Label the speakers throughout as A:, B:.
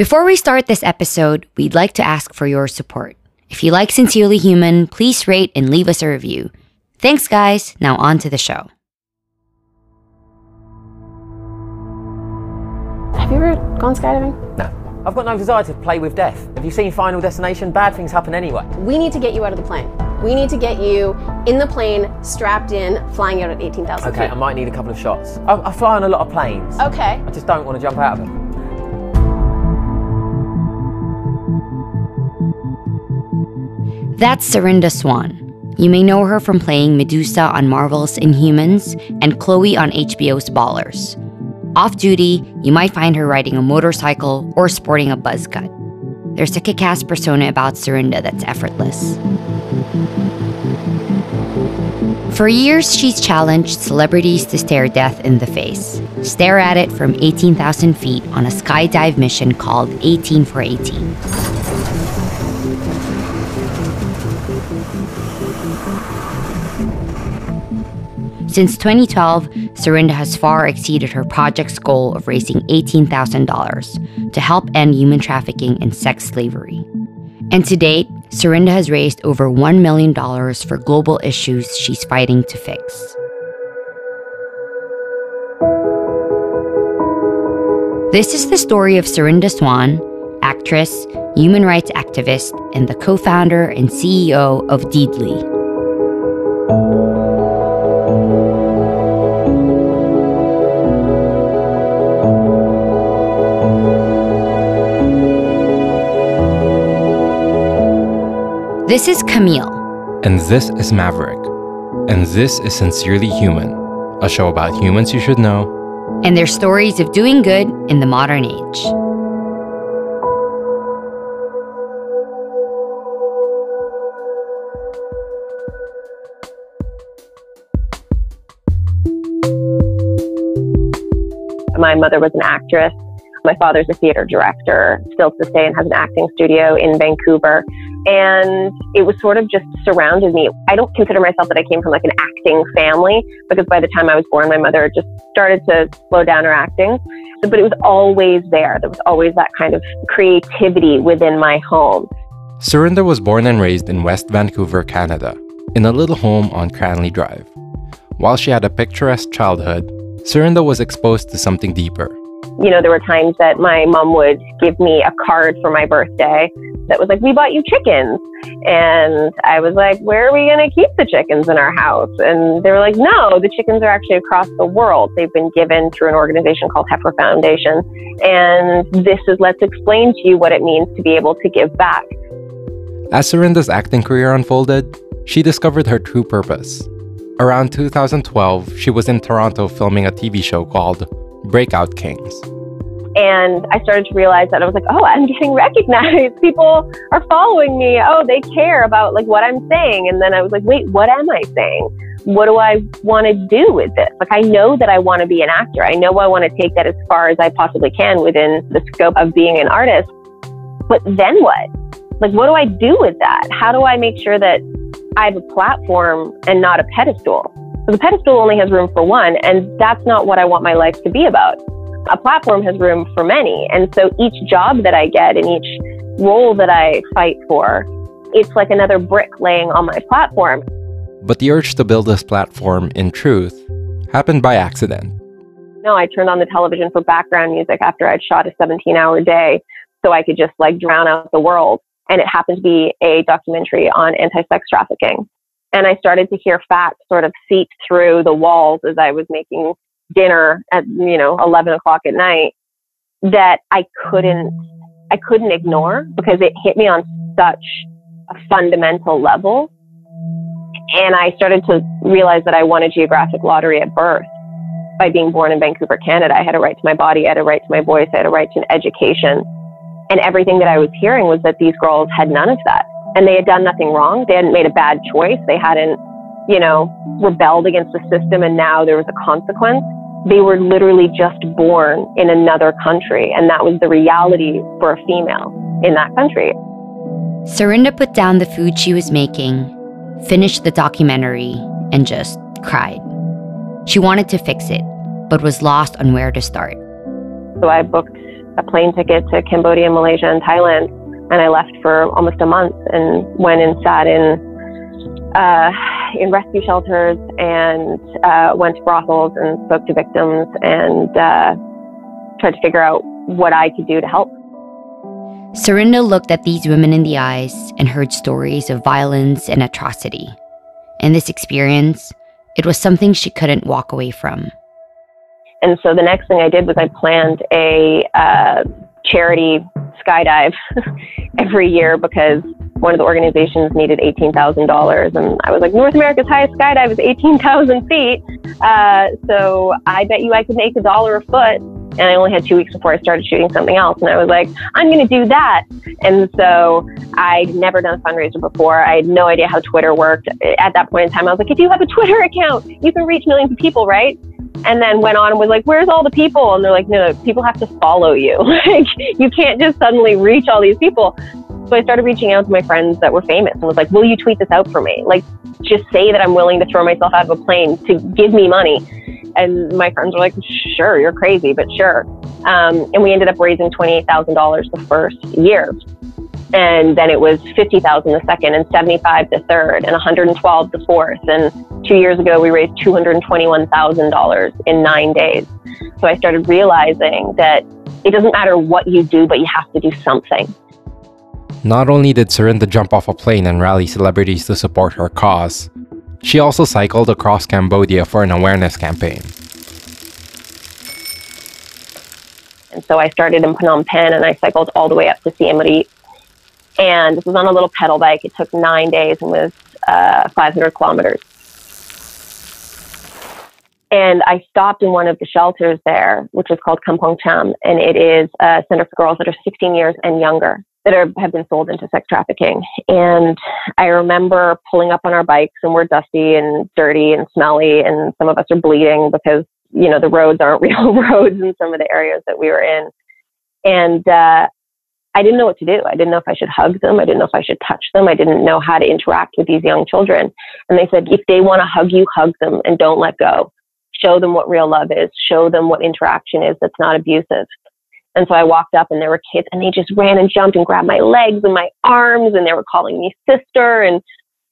A: Before we start this episode, we'd like to ask for your support. If you like Sincerely Human, please rate and leave us a review. Thanks, guys. Now on to the show.
B: Have you ever gone skydiving?
C: No. I've got no desire to play with death. Have you seen Final Destination? Bad things happen anyway.
B: We need to get you out of the plane. We need to get you in the plane, strapped in, flying out at 18,000
C: Okay,
B: feet.
C: I might need a couple of shots. I, I fly on a lot of planes.
B: Okay.
C: I just don't want to jump out of them.
A: That's Serinda Swan. You may know her from playing Medusa on Marvel's Inhumans and Chloe on HBO's Ballers. Off duty, you might find her riding a motorcycle or sporting a buzz cut. There's a kick ass persona about Serinda that's effortless. For years, she's challenged celebrities to stare death in the face. Stare at it from 18,000 feet on a skydive mission called 18 for 18. Since 2012, Serinda has far exceeded her project's goal of raising $18,000 to help end human trafficking and sex slavery. And to date, Serinda has raised over $1 million for global issues she's fighting to fix. This is the story of Serinda Swan, actress, human rights activist, and the co founder and CEO of Deedly. This is Camille.
D: And this is Maverick. And this is Sincerely Human, a show about humans you should know.
A: and their stories of doing good in the modern age.
E: My mother was an actress. My father's a theater director, still to this day, and has an acting studio in Vancouver. And it was sort of just surrounded me. I don't consider myself that I came from like an acting family because by the time I was born, my mother just started to slow down her acting. But it was always there. There was always that kind of creativity within my home.
D: Serinda was born and raised in West Vancouver, Canada, in a little home on Cranley Drive. While she had a picturesque childhood, Serinda was exposed to something deeper.
E: You know, there were times that my mom would give me a card for my birthday that was like, We bought you chickens. And I was like, Where are we going to keep the chickens in our house? And they were like, No, the chickens are actually across the world. They've been given through an organization called Heifer Foundation. And this is, let's explain to you what it means to be able to give back.
D: As Serinda's acting career unfolded, she discovered her true purpose. Around 2012, she was in Toronto filming a TV show called Breakout Kings.
E: And I started to realize that I was like, oh, I'm getting recognized. People are following me. Oh, they care about like what I'm saying. And then I was like, wait, what am I saying? What do I want to do with this? Like, I know that I want to be an actor. I know I want to take that as far as I possibly can within the scope of being an artist. But then what? Like, what do I do with that? How do I make sure that I have a platform and not a pedestal? So the pedestal only has room for one, and that's not what I want my life to be about a platform has room for many. And so each job that I get and each role that I fight for, it's like another brick laying on my platform.
D: But the urge to build this platform, in truth, happened by accident.
E: No, I turned on the television for background music after I'd shot a 17 hour day so I could just like drown out the world. And it happened to be a documentary on anti sex trafficking. And I started to hear facts sort of seep through the walls as I was making dinner at you know 11 o'clock at night that I couldn't I couldn't ignore because it hit me on such a fundamental level and I started to realize that I won a geographic lottery at birth by being born in Vancouver, Canada. I had a right to my body, I had a right to my voice, I had a right to an education. And everything that I was hearing was that these girls had none of that. And they had done nothing wrong. They hadn't made a bad choice. They hadn't, you know, rebelled against the system and now there was a consequence. They were literally just born in another country. And that was the reality for a female in that country.
A: Serinda put down the food she was making, finished the documentary, and just cried. She wanted to fix it, but was lost on where to start.
E: So I booked a plane ticket to Cambodia, Malaysia, and Thailand. And I left for almost a month and went and sat in uh, in rescue shelters and uh, went to brothels and spoke to victims and uh, tried to figure out what I could do to help.
A: Serinda looked at these women in the eyes and heard stories of violence and atrocity. In this experience, it was something she couldn't walk away from.
E: And so the next thing I did was I planned a uh, charity skydive every year because one of the organizations needed $18,000. And I was like, North America's highest skydive is 18,000 feet. Uh, so I bet you I could make a dollar a foot. And I only had two weeks before I started shooting something else. And I was like, I'm going to do that. And so I'd never done a fundraiser before. I had no idea how Twitter worked. At that point in time, I was like, if you have a Twitter account, you can reach millions of people, right? And then went on and was like, "Where's all the people?" And they're like, "No, people have to follow you. like, you can't just suddenly reach all these people." So I started reaching out to my friends that were famous and was like, "Will you tweet this out for me? Like, just say that I'm willing to throw myself out of a plane to give me money." And my friends were like, "Sure, you're crazy, but sure." Um, and we ended up raising twenty eight thousand dollars the first year and then it was 50,000 the second and 75 the third and 112 the fourth and 2 years ago we raised $221,000 in 9 days. So I started realizing that it doesn't matter what you do but you have to do something.
D: Not only did Serinda jump off a plane and rally celebrities to support her cause, she also cycled across Cambodia for an awareness campaign.
E: And so I started in Phnom Penh and I cycled all the way up to Siem Reap and this was on a little pedal bike. It took nine days and was uh, 500 kilometers. And I stopped in one of the shelters there, which is called Kampong Cham, and it is a center for girls that are 16 years and younger that are, have been sold into sex trafficking. And I remember pulling up on our bikes, and we're dusty and dirty and smelly, and some of us are bleeding because you know the roads aren't real roads in some of the areas that we were in. And uh, I didn't know what to do. I didn't know if I should hug them. I didn't know if I should touch them. I didn't know how to interact with these young children. And they said, if they want to hug you, hug them and don't let go. Show them what real love is. Show them what interaction is that's not abusive. And so I walked up and there were kids and they just ran and jumped and grabbed my legs and my arms and they were calling me sister. And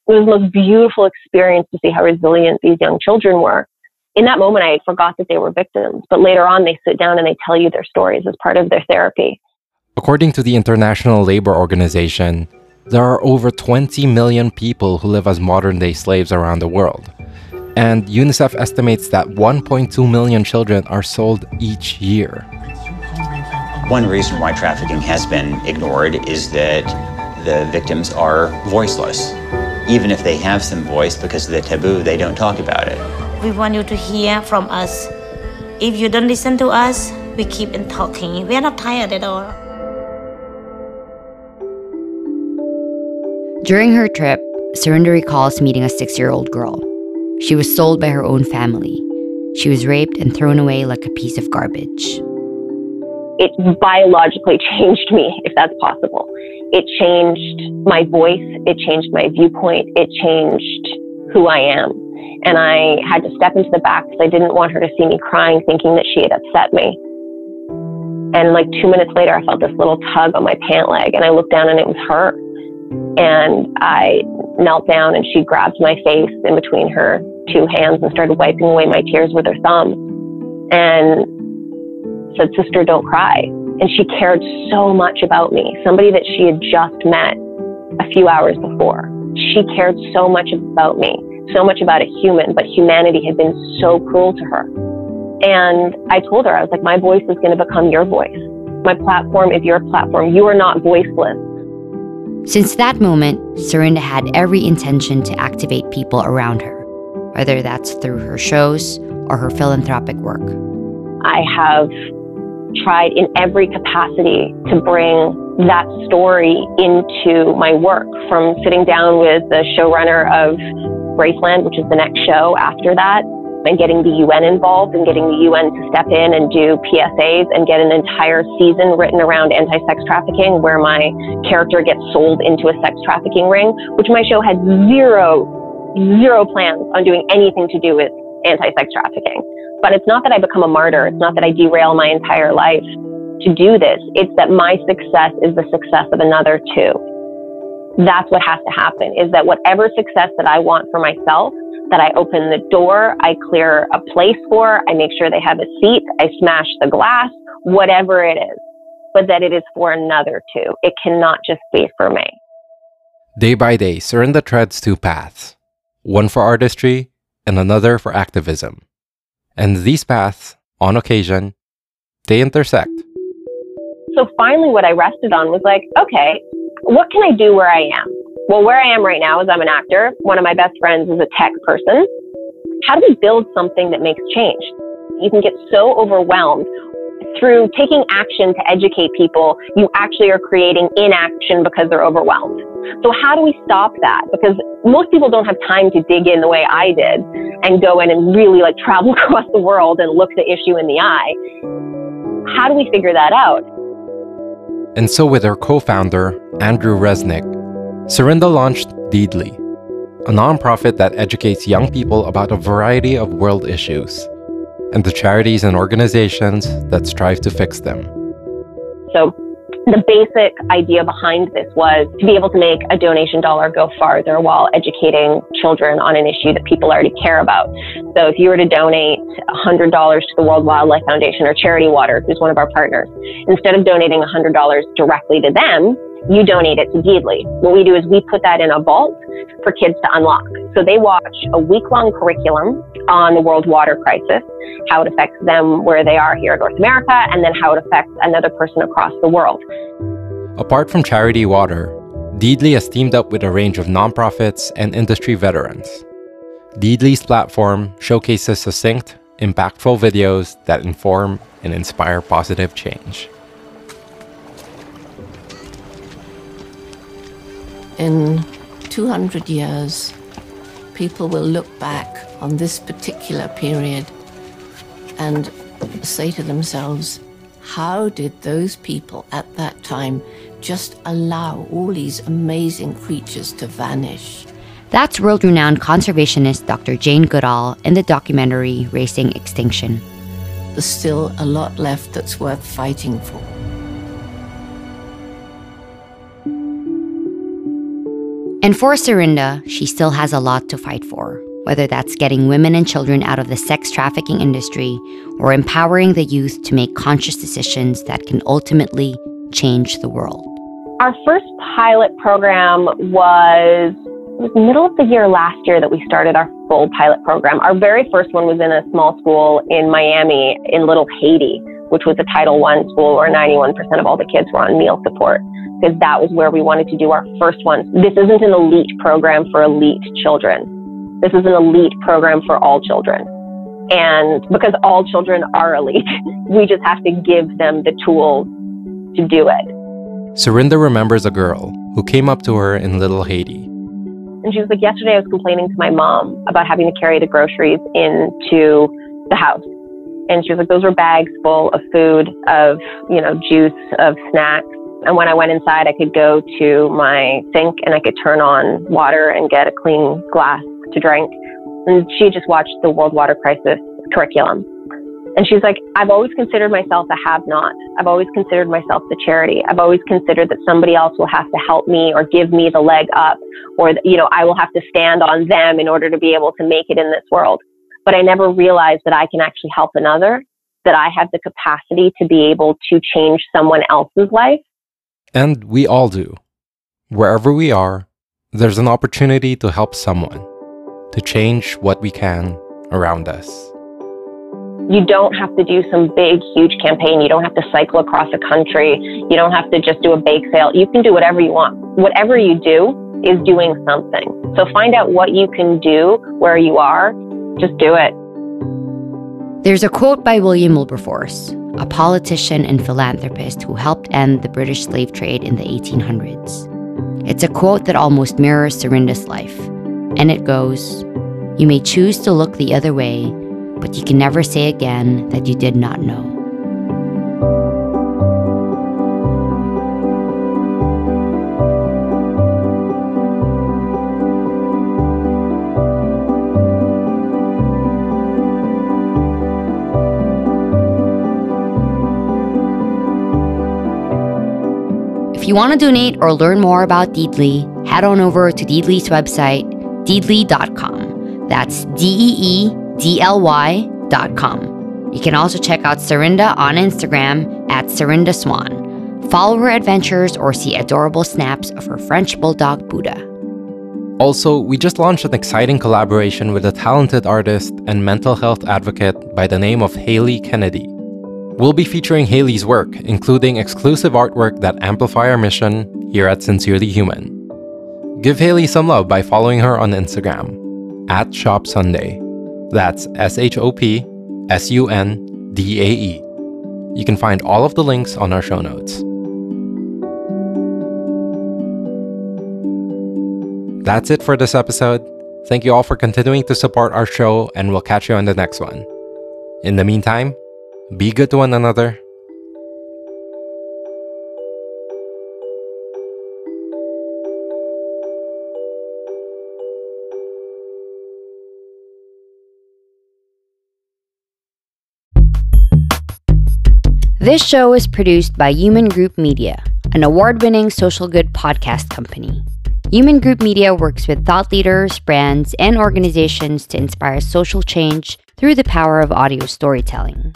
E: it was the most beautiful experience to see how resilient these young children were. In that moment, I forgot that they were victims, but later on, they sit down and they tell you their stories as part of their therapy.
D: According to the International Labor Organization, there are over 20 million people who live as modern day slaves around the world. And UNICEF estimates that 1.2 million children are sold each year.
F: One reason why trafficking has been ignored is that the victims are voiceless. Even if they have some voice because of the taboo, they don't talk about it.
G: We want you to hear from us. If you don't listen to us, we keep on talking. We are not tired at all.
A: During her trip, Serinda recalls meeting a six year old girl. She was sold by her own family. She was raped and thrown away like a piece of garbage.
E: It biologically changed me, if that's possible. It changed my voice, it changed my viewpoint, it changed who I am. And I had to step into the back because I didn't want her to see me crying, thinking that she had upset me. And like two minutes later, I felt this little tug on my pant leg, and I looked down and it was her. And I knelt down and she grabbed my face in between her two hands and started wiping away my tears with her thumb and said, Sister, don't cry. And she cared so much about me, somebody that she had just met a few hours before. She cared so much about me, so much about a human, but humanity had been so cruel to her. And I told her, I was like, my voice is going to become your voice. My platform is your platform. You are not voiceless.
A: Since that moment, Serinda had every intention to activate people around her, whether that's through her shows or her philanthropic work.
E: I have tried in every capacity to bring that story into my work, from sitting down with the showrunner of Graceland, which is the next show after that, and getting the UN involved and getting the UN to step in and do PSAs and get an entire season written around anti sex trafficking where my character gets sold into a sex trafficking ring, which my show had zero, zero plans on doing anything to do with anti sex trafficking. But it's not that I become a martyr, it's not that I derail my entire life. to do this. It's that my success is the success of another too. That's what has to happen is that whatever success that I want for myself, that I open the door, I clear a place for, I make sure they have a seat, I smash the glass, whatever it is, but that it is for another too. It cannot just be for me.
D: Day by day, Serinda treads two paths one for artistry and another for activism. And these paths, on occasion, they intersect.
E: So finally, what I rested on was like, okay, what can I do where I am? Well, where I am right now is I'm an actor. One of my best friends is a tech person. How do we build something that makes change? You can get so overwhelmed through taking action to educate people, you actually are creating inaction because they're overwhelmed. So how do we stop that? Because most people don't have time to dig in the way I did and go in and really like travel across the world and look the issue in the eye. How do we figure that out?
D: And so with her co-founder, Andrew Resnick, Serinda launched Deedly, a nonprofit that educates young people about a variety of world issues and the charities and organizations that strive to fix them.
E: So the basic idea behind this was to be able to make a donation dollar go farther while educating children on an issue that people already care about. So if you were to donate $100 to the World Wildlife Foundation or Charity Water, who's one of our partners, instead of donating $100 directly to them, you donate it to Deedly. What we do is we put that in a vault for kids to unlock. So they watch a week long curriculum on the world water crisis, how it affects them where they are here in North America, and then how it affects another person across the world.
D: Apart from Charity Water, Deedly has teamed up with a range of nonprofits and industry veterans. Deedly's platform showcases succinct, impactful videos that inform and inspire positive change.
H: In 200 years, people will look back on this particular period and say to themselves, how did those people at that time just allow all these amazing creatures to vanish?
A: That's world renowned conservationist Dr. Jane Goodall in the documentary Racing Extinction.
H: There's still a lot left that's worth fighting for.
A: And for Serinda, she still has a lot to fight for, whether that's getting women and children out of the sex trafficking industry or empowering the youth to make conscious decisions that can ultimately change the world.
E: Our first pilot program was, was middle of the year last year that we started our full pilot program. Our very first one was in a small school in Miami in Little Haiti, which was a Title I school where 91% of all the kids were on meal support because that was where we wanted to do our first one. This isn't an elite program for elite children. This is an elite program for all children. And because all children are elite, we just have to give them the tools to do it.
D: Serinda remembers a girl who came up to her in Little Haiti.
E: And she was like, Yesterday I was complaining to my mom about having to carry the groceries into the house. And she was like, Those were bags full of food, of, you know, juice, of snacks. And when I went inside, I could go to my sink and I could turn on water and get a clean glass to drink. And she just watched the World Water Crisis curriculum. And she's like, I've always considered myself a have not. I've always considered myself the charity. I've always considered that somebody else will have to help me or give me the leg up or, you know, I will have to stand on them in order to be able to make it in this world. But I never realized that I can actually help another, that I have the capacity to be able to change someone else's life
D: and we all do. Wherever we are, there's an opportunity to help someone, to change what we can around us.
E: You don't have to do some big, huge campaign. You don't have to cycle across a country. You don't have to just do a bake sale. You can do whatever you want. Whatever you do is doing something. So find out what you can do where you are. Just do it.
A: There's a quote by William Wilberforce a politician and philanthropist who helped end the British slave trade in the 1800s. It's a quote that almost mirrors Serinda's life, and it goes You may choose to look the other way, but you can never say again that you did not know. You want to donate or learn more about Deedly, head on over to Deedly's website, deedly.com. That's D E E D L Y.com. You can also check out Serinda on Instagram at Serinda Swan. Follow her adventures or see adorable snaps of her French bulldog Buddha.
D: Also, we just launched an exciting collaboration with a talented artist and mental health advocate by the name of Haley Kennedy. We'll be featuring Haley's work, including exclusive artwork that amplify our mission here at Sincerely Human. Give Haley some love by following her on Instagram at Shop Sundae. That's S H O P S U N D A E. You can find all of the links on our show notes. That's it for this episode. Thank you all for continuing to support our show, and we'll catch you on the next one. In the meantime, be good to one another.
A: This show is produced by Human Group Media, an award winning social good podcast company. Human Group Media works with thought leaders, brands, and organizations to inspire social change through the power of audio storytelling.